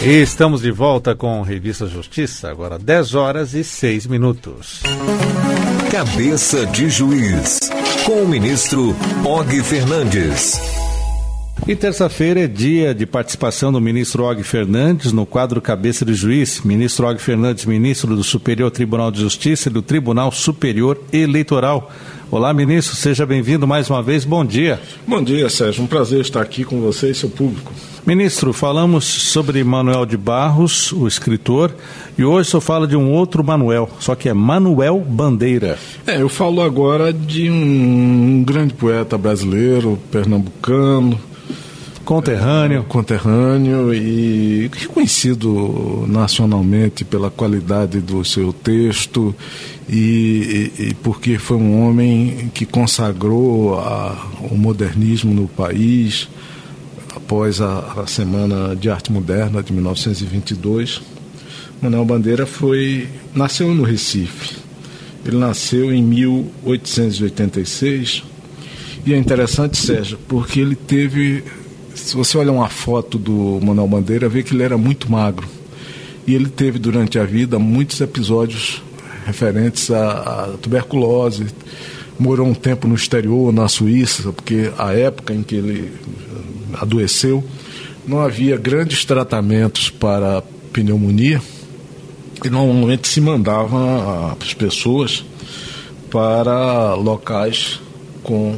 E estamos de volta com Revista Justiça, agora 10 horas e 6 minutos. Cabeça de Juiz, com o ministro Og Fernandes. E terça-feira é dia de participação do ministro Og Fernandes no quadro Cabeça de Juiz. Ministro Og Fernandes, ministro do Superior Tribunal de Justiça e do Tribunal Superior Eleitoral. Olá, ministro, seja bem-vindo mais uma vez. Bom dia. Bom dia, Sérgio. Um prazer estar aqui com você e seu público. Ministro, falamos sobre Manuel de Barros, o escritor, e hoje só fala de um outro Manuel, só que é Manuel Bandeira. É, eu falo agora de um grande poeta brasileiro, pernambucano, Conterrâneo. Conterrâneo e reconhecido nacionalmente pela qualidade do seu texto e, e, e porque foi um homem que consagrou a, o modernismo no país após a, a Semana de Arte Moderna de 1922. Manuel Bandeira foi nasceu no Recife. Ele nasceu em 1886 e é interessante, Sérgio, porque ele teve se você olha uma foto do Manuel Bandeira, vê que ele era muito magro. E ele teve durante a vida muitos episódios referentes à, à tuberculose. Morou um tempo no exterior, na Suíça, porque a época em que ele adoeceu, não havia grandes tratamentos para pneumonia e normalmente se mandava as pessoas para locais com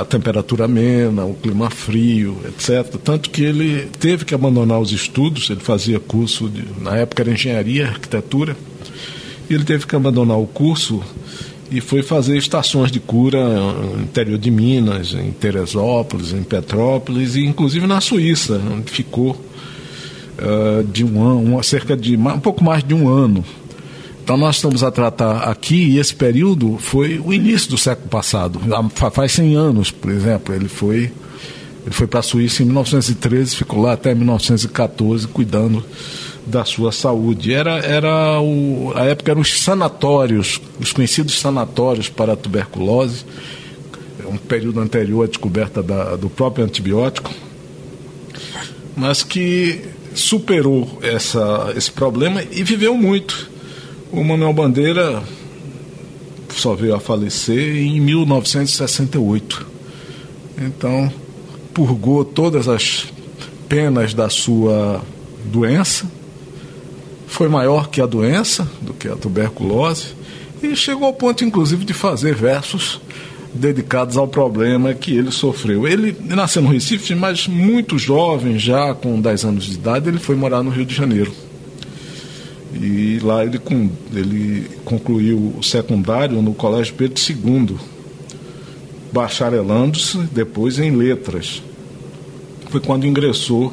a temperatura amena, o clima frio, etc. Tanto que ele teve que abandonar os estudos, ele fazia curso, de, na época era engenharia, arquitetura, e ele teve que abandonar o curso e foi fazer estações de cura no interior de Minas, em Teresópolis, em Petrópolis e inclusive na Suíça, onde ficou uh, de um ano, cerca de um pouco mais de um ano então nós estamos a tratar aqui, e esse período foi o início do século passado. Faz 100 anos, por exemplo, ele foi ele foi para a Suíça em 1913, ficou lá até 1914 cuidando da sua saúde. Era, era o, a época eram os sanatórios, os conhecidos sanatórios para a tuberculose, um período anterior à descoberta da, do próprio antibiótico, mas que superou essa, esse problema e viveu muito. O Manuel Bandeira só veio a falecer em 1968. Então, purgou todas as penas da sua doença, foi maior que a doença, do que a tuberculose, e chegou ao ponto, inclusive, de fazer versos dedicados ao problema que ele sofreu. Ele nasceu no Recife, mas muito jovem, já com 10 anos de idade, ele foi morar no Rio de Janeiro. E lá ele, ele concluiu o secundário no Colégio Pedro II, bacharelando-se depois em letras. Foi quando ingressou,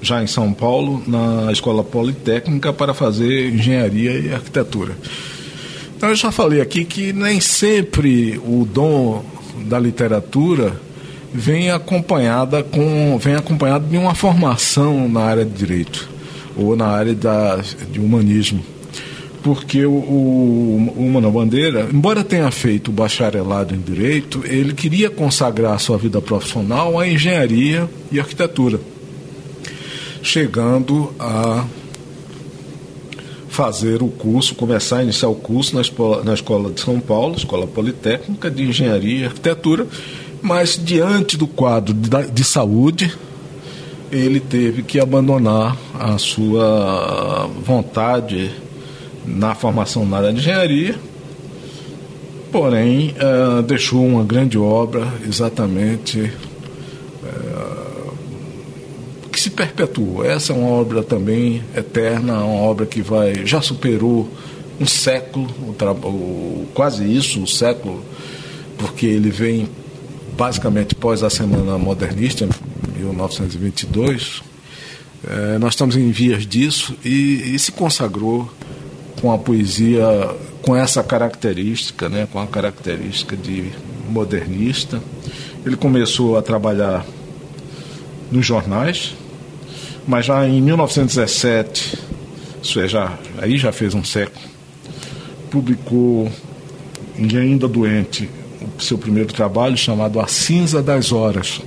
já em São Paulo, na Escola Politécnica para fazer engenharia e arquitetura. Então, eu já falei aqui que nem sempre o dom da literatura vem acompanhada com vem acompanhado de uma formação na área de direito ou na área da, de humanismo. Porque o, o, o Manuel Bandeira, embora tenha feito o bacharelado em Direito, ele queria consagrar sua vida profissional à engenharia e arquitetura, chegando a fazer o curso, começar a iniciar o curso na escola, na escola de São Paulo, Escola Politécnica de Engenharia e Arquitetura, mas diante do quadro de, de saúde, ele teve que abandonar a sua vontade na formação na área de engenharia, porém uh, deixou uma grande obra exatamente uh, que se perpetuou. Essa é uma obra também eterna, uma obra que vai já superou um século, quase isso, um século, porque ele vem basicamente pós a Semana Modernista, 1922, é, nós estamos em vias disso e, e, se consagrou com a poesia com essa característica, né, com a característica de modernista. Ele começou a trabalhar nos jornais, mas já em 1917, isso é, já, aí já fez um século, publicou, ainda doente, o seu primeiro trabalho chamado A Cinza das Horas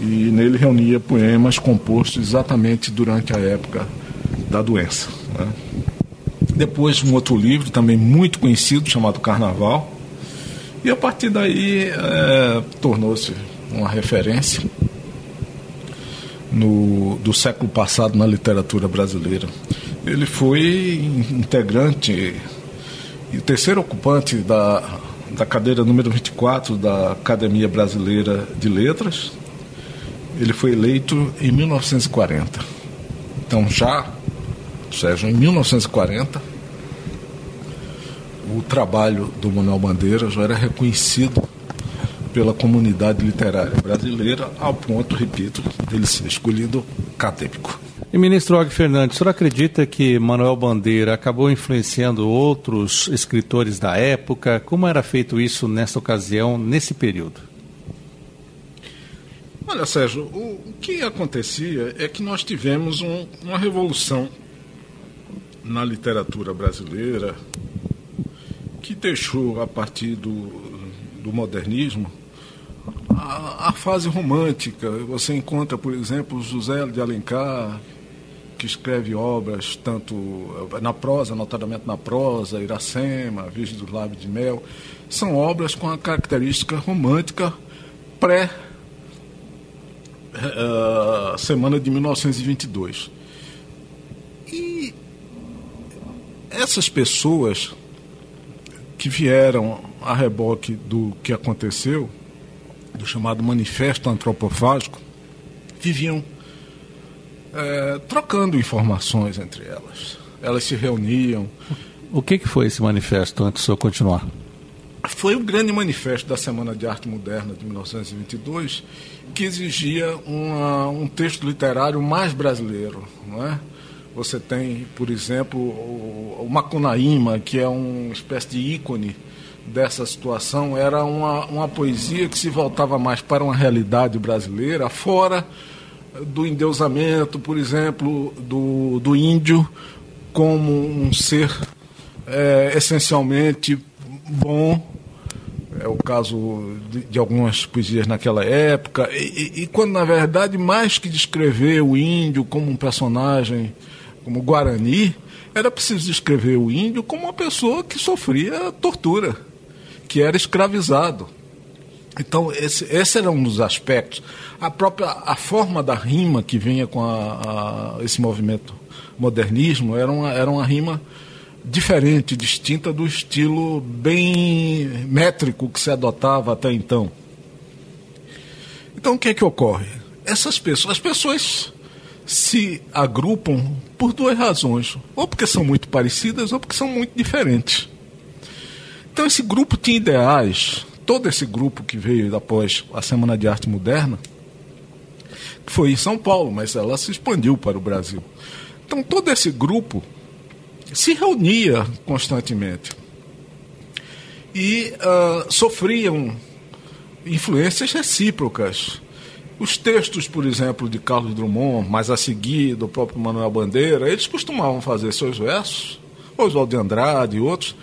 e nele reunia poemas compostos exatamente durante a época da doença. Né? Depois um outro livro também muito conhecido chamado Carnaval e a partir daí é, tornou-se uma referência no, do século passado na literatura brasileira. Ele foi integrante e terceiro ocupante da, da cadeira número 24 da Academia Brasileira de Letras ele foi eleito em 1940. Então, já, Sérgio, em 1940, o trabalho do Manuel Bandeira já era reconhecido pela comunidade literária brasileira, ao ponto, repito, dele ser escolhido acadêmico. E ministro Og Fernandes, o senhor acredita que Manuel Bandeira acabou influenciando outros escritores da época? Como era feito isso nessa ocasião, nesse período? Olha, Sérgio, o, o que acontecia é que nós tivemos um, uma revolução na literatura brasileira que deixou, a partir do, do modernismo, a, a, fase romântica. Você encontra, por exemplo, José de Alencar, que escreve obras tanto na prosa, notadamente na prosa, Iracema, Virgem dos Lábios de Mel. São obras com a característica romântica pré uh, semana de 1922. E essas pessoas que vieram a reboque do que aconteceu, do chamado Manifesto Antropofágico, viviam é, trocando informações entre elas. Elas se reuniam. O que, que foi esse manifesto, antes de eu continuar? Foi o grande manifesto da Semana de Arte Moderna de 1922, que exigia uma, um texto literário mais brasileiro. Não é? Você tem, por exemplo, o, Macunaíma, que é uma espécie de ícone dessa situação, era uma, uma poesia que se voltava mais para uma realidade brasileira, fora do endeusamento, por exemplo, do, do índio como um ser é, essencialmente bom é o caso de, de, algumas poesias naquela época, e, e, e, quando na verdade, mais que descrever o índio como um personagem, como Guarani, era preciso descrever o índio como uma pessoa que sofria tortura, que era escravizado. Então, esse, esse era um dos aspectos. A própria a forma da rima que vinha com a, a, esse movimento modernismo era uma, era uma rima diferente, distinta do estilo bem métrico que se adotava até então. Então o que é que ocorre? Essas pessoas, as pessoas se agrupam por duas razões, ou porque são muito parecidas ou porque são muito diferentes. Então esse grupo tinha ideais, todo esse grupo que veio após a Semana de Arte Moderna, que foi em São Paulo, mas ela se expandiu para o Brasil. Então todo esse grupo se reunia constantemente e uh, sofriam influências recíprocas. Os textos, por exemplo, de Carlos Drummond, mais a seguir do próprio Manuel Bandeira, eles costumavam fazer seus versos, Oswaldo de Andrade e outros,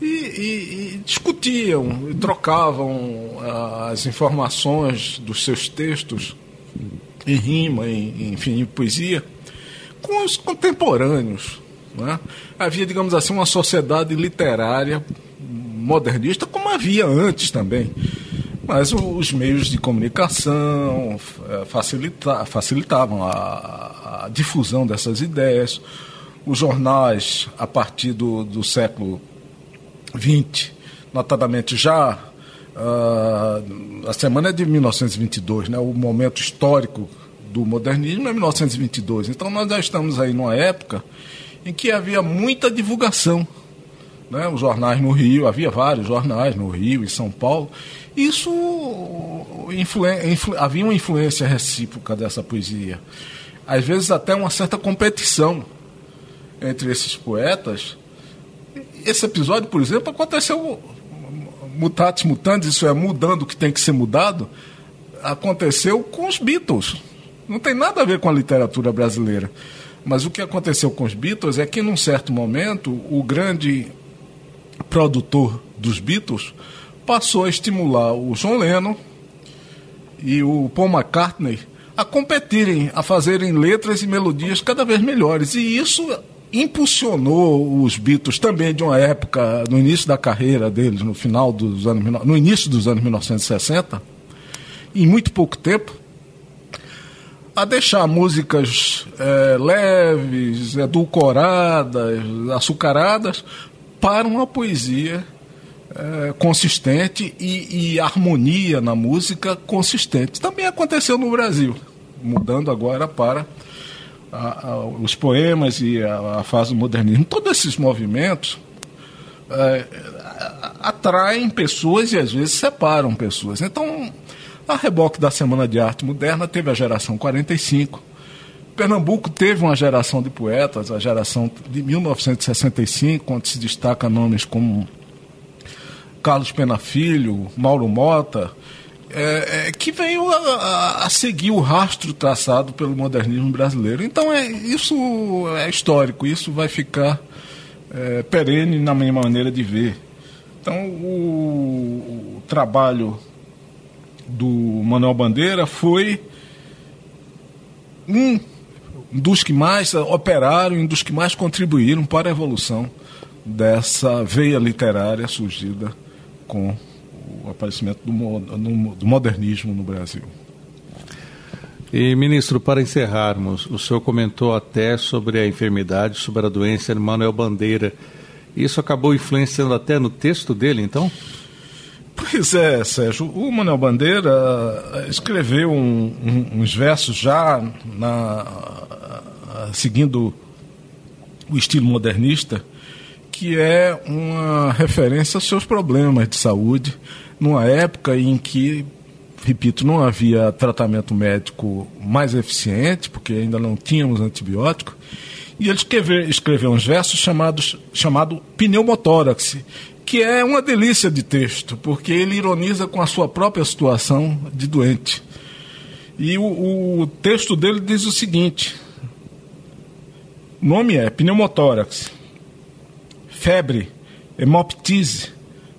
e, e, e discutiam e trocavam uh, as informações dos seus textos em rima, em, enfim, em poesia, com os contemporâneos. Né? Havia, digamos assim, uma sociedade literária modernista, como havia antes também. Mas os meios de comunicação eh, facilita, facilitavam a, a, difusão dessas ideias. Os jornais, a partir do, do século XX, notadamente já uh, a semana é de 1922, né, o momento histórico do modernismo é 1922. Então nós já estamos aí numa época em que havia muita divulgação. Né? Os jornais no Rio, havia vários jornais no Rio e São Paulo. Isso havia uma influência recíproca dessa poesia. Às vezes até uma certa competição entre esses poetas. Esse episódio, por exemplo, aconteceu mutatis mutandis, isso é, mudando o que tem que ser mudado, aconteceu com os Beatles. Não tem nada a ver com a literatura brasileira. Mas o que aconteceu com os Beatles é que, num certo momento, o grande produtor dos Beatles passou a estimular o John Lennon e o Paul McCartney a competirem, a fazerem letras e melodias cada vez melhores. E isso impulsionou os Beatles também de uma época, no início da carreira deles, no final dos anos, no início dos anos 1960, em muito pouco tempo, a deixar músicas é, leves, edulcoradas, açucaradas, para uma poesia é, consistente e, e, harmonia na música consistente. Também aconteceu no Brasil, mudando agora para a, a, os poemas e a, a, fase do modernismo. Todos esses movimentos é, atraem pessoas e às vezes separam pessoas. Então, a reboque da Semana de Arte Moderna teve a geração 45. Pernambuco teve uma geração de poetas, a geração de 1965, onde se destaca nomes como Carlos Pena Filho, Mauro Mota, é, é, que veio a, a, seguir o rastro traçado pelo modernismo brasileiro. Então é, isso é histórico, isso vai ficar é, perene na minha maneira de ver. Então o, o trabalho do Manuel Bandeira foi um dos que mais operaram, um dos que mais contribuíram para a evolução dessa veia literária surgida com o aparecimento do, do modernismo no Brasil. E, ministro, para encerrarmos, o senhor comentou até sobre a enfermidade, sobre a doença de Manuel Bandeira. Isso acabou influenciando até no texto dele, então? Pois é, Sérgio. O Manuel Bandeira eh, escreveu um, um, uns versos já na, seguindo o estilo modernista que é uma referência aos seus problemas de saúde, numa época em que, repito, não havia tratamento médico mais eficiente, porque ainda não tínhamos antibiótico, e ele escreveu, escreveu uns versos chamados, chamado Pneumotórax, que é uma delícia de texto, porque ele ironiza com a sua própria situação de doente. E o, o texto dele diz o seguinte: o nome é Pneumotórax febre, hemoptise,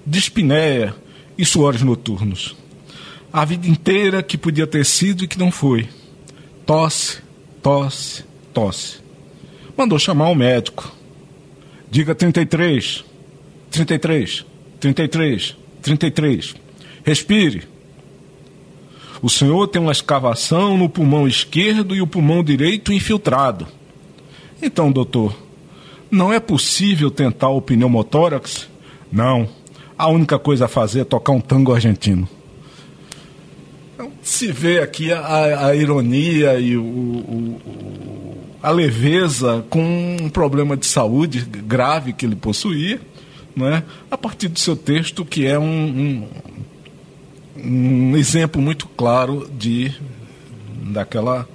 dispneia e suores noturnos. A vida inteira que podia ter sido e que não foi. Tosse, tosse, tosse. Mandou chamar o médico. Diga 33, 33, 33, 33. Respire. O senhor tem uma escavação no pulmão esquerdo e o pulmão direito infiltrado. Então, doutor, não é possível tentar o pneumotórax? Não. A única coisa a fazer é tocar um tango argentino. Então, se vê aqui a, a ironia e o, o, a leveza com um problema de saúde grave que ele possuía, né, a partir do seu texto, que é um, um, um exemplo muito claro de daquela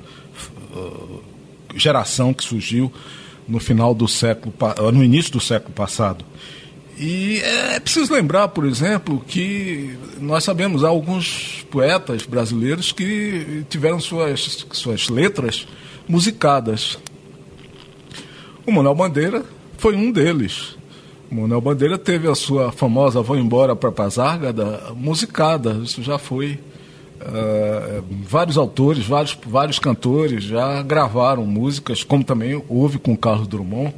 uh, geração que surgiu no final do século, no início do século passado. E é preciso lembrar, por exemplo, que nós sabemos há alguns poetas brasileiros que tiveram suas, suas letras musicadas. O Manuel Bandeira foi um deles. Manuel Bandeira teve a sua famosa Vou Embora para Pazárgada musicada. Isso já foi Uh, vários autores, vários, vários cantores já gravaram músicas, como também houve com Carlos Drummond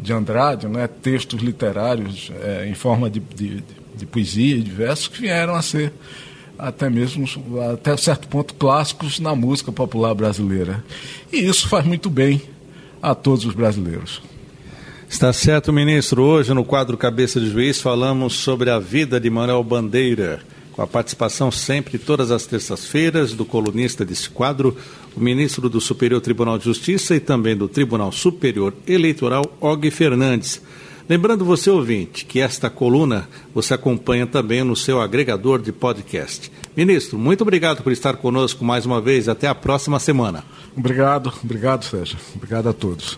de Andrade, né, textos literários é, em forma de, de, de, poesia e de versos que vieram a ser até mesmo, até certo ponto, clássicos na música popular brasileira. E isso faz muito bem a todos os brasileiros. Está certo, ministro. Hoje, no quadro Cabeça de Juiz, falamos sobre a vida de Manuel Bandeira com a participação sempre, todas as terças-feiras, do colunista desse quadro, o ministro do Superior Tribunal de Justiça e também do Tribunal Superior Eleitoral, Og Fernandes. Lembrando você, ouvinte, que esta coluna você acompanha também no seu agregador de podcast. Ministro, muito obrigado por estar conosco mais uma vez. Até a próxima semana. Obrigado, obrigado, Sérgio. Obrigado a todos.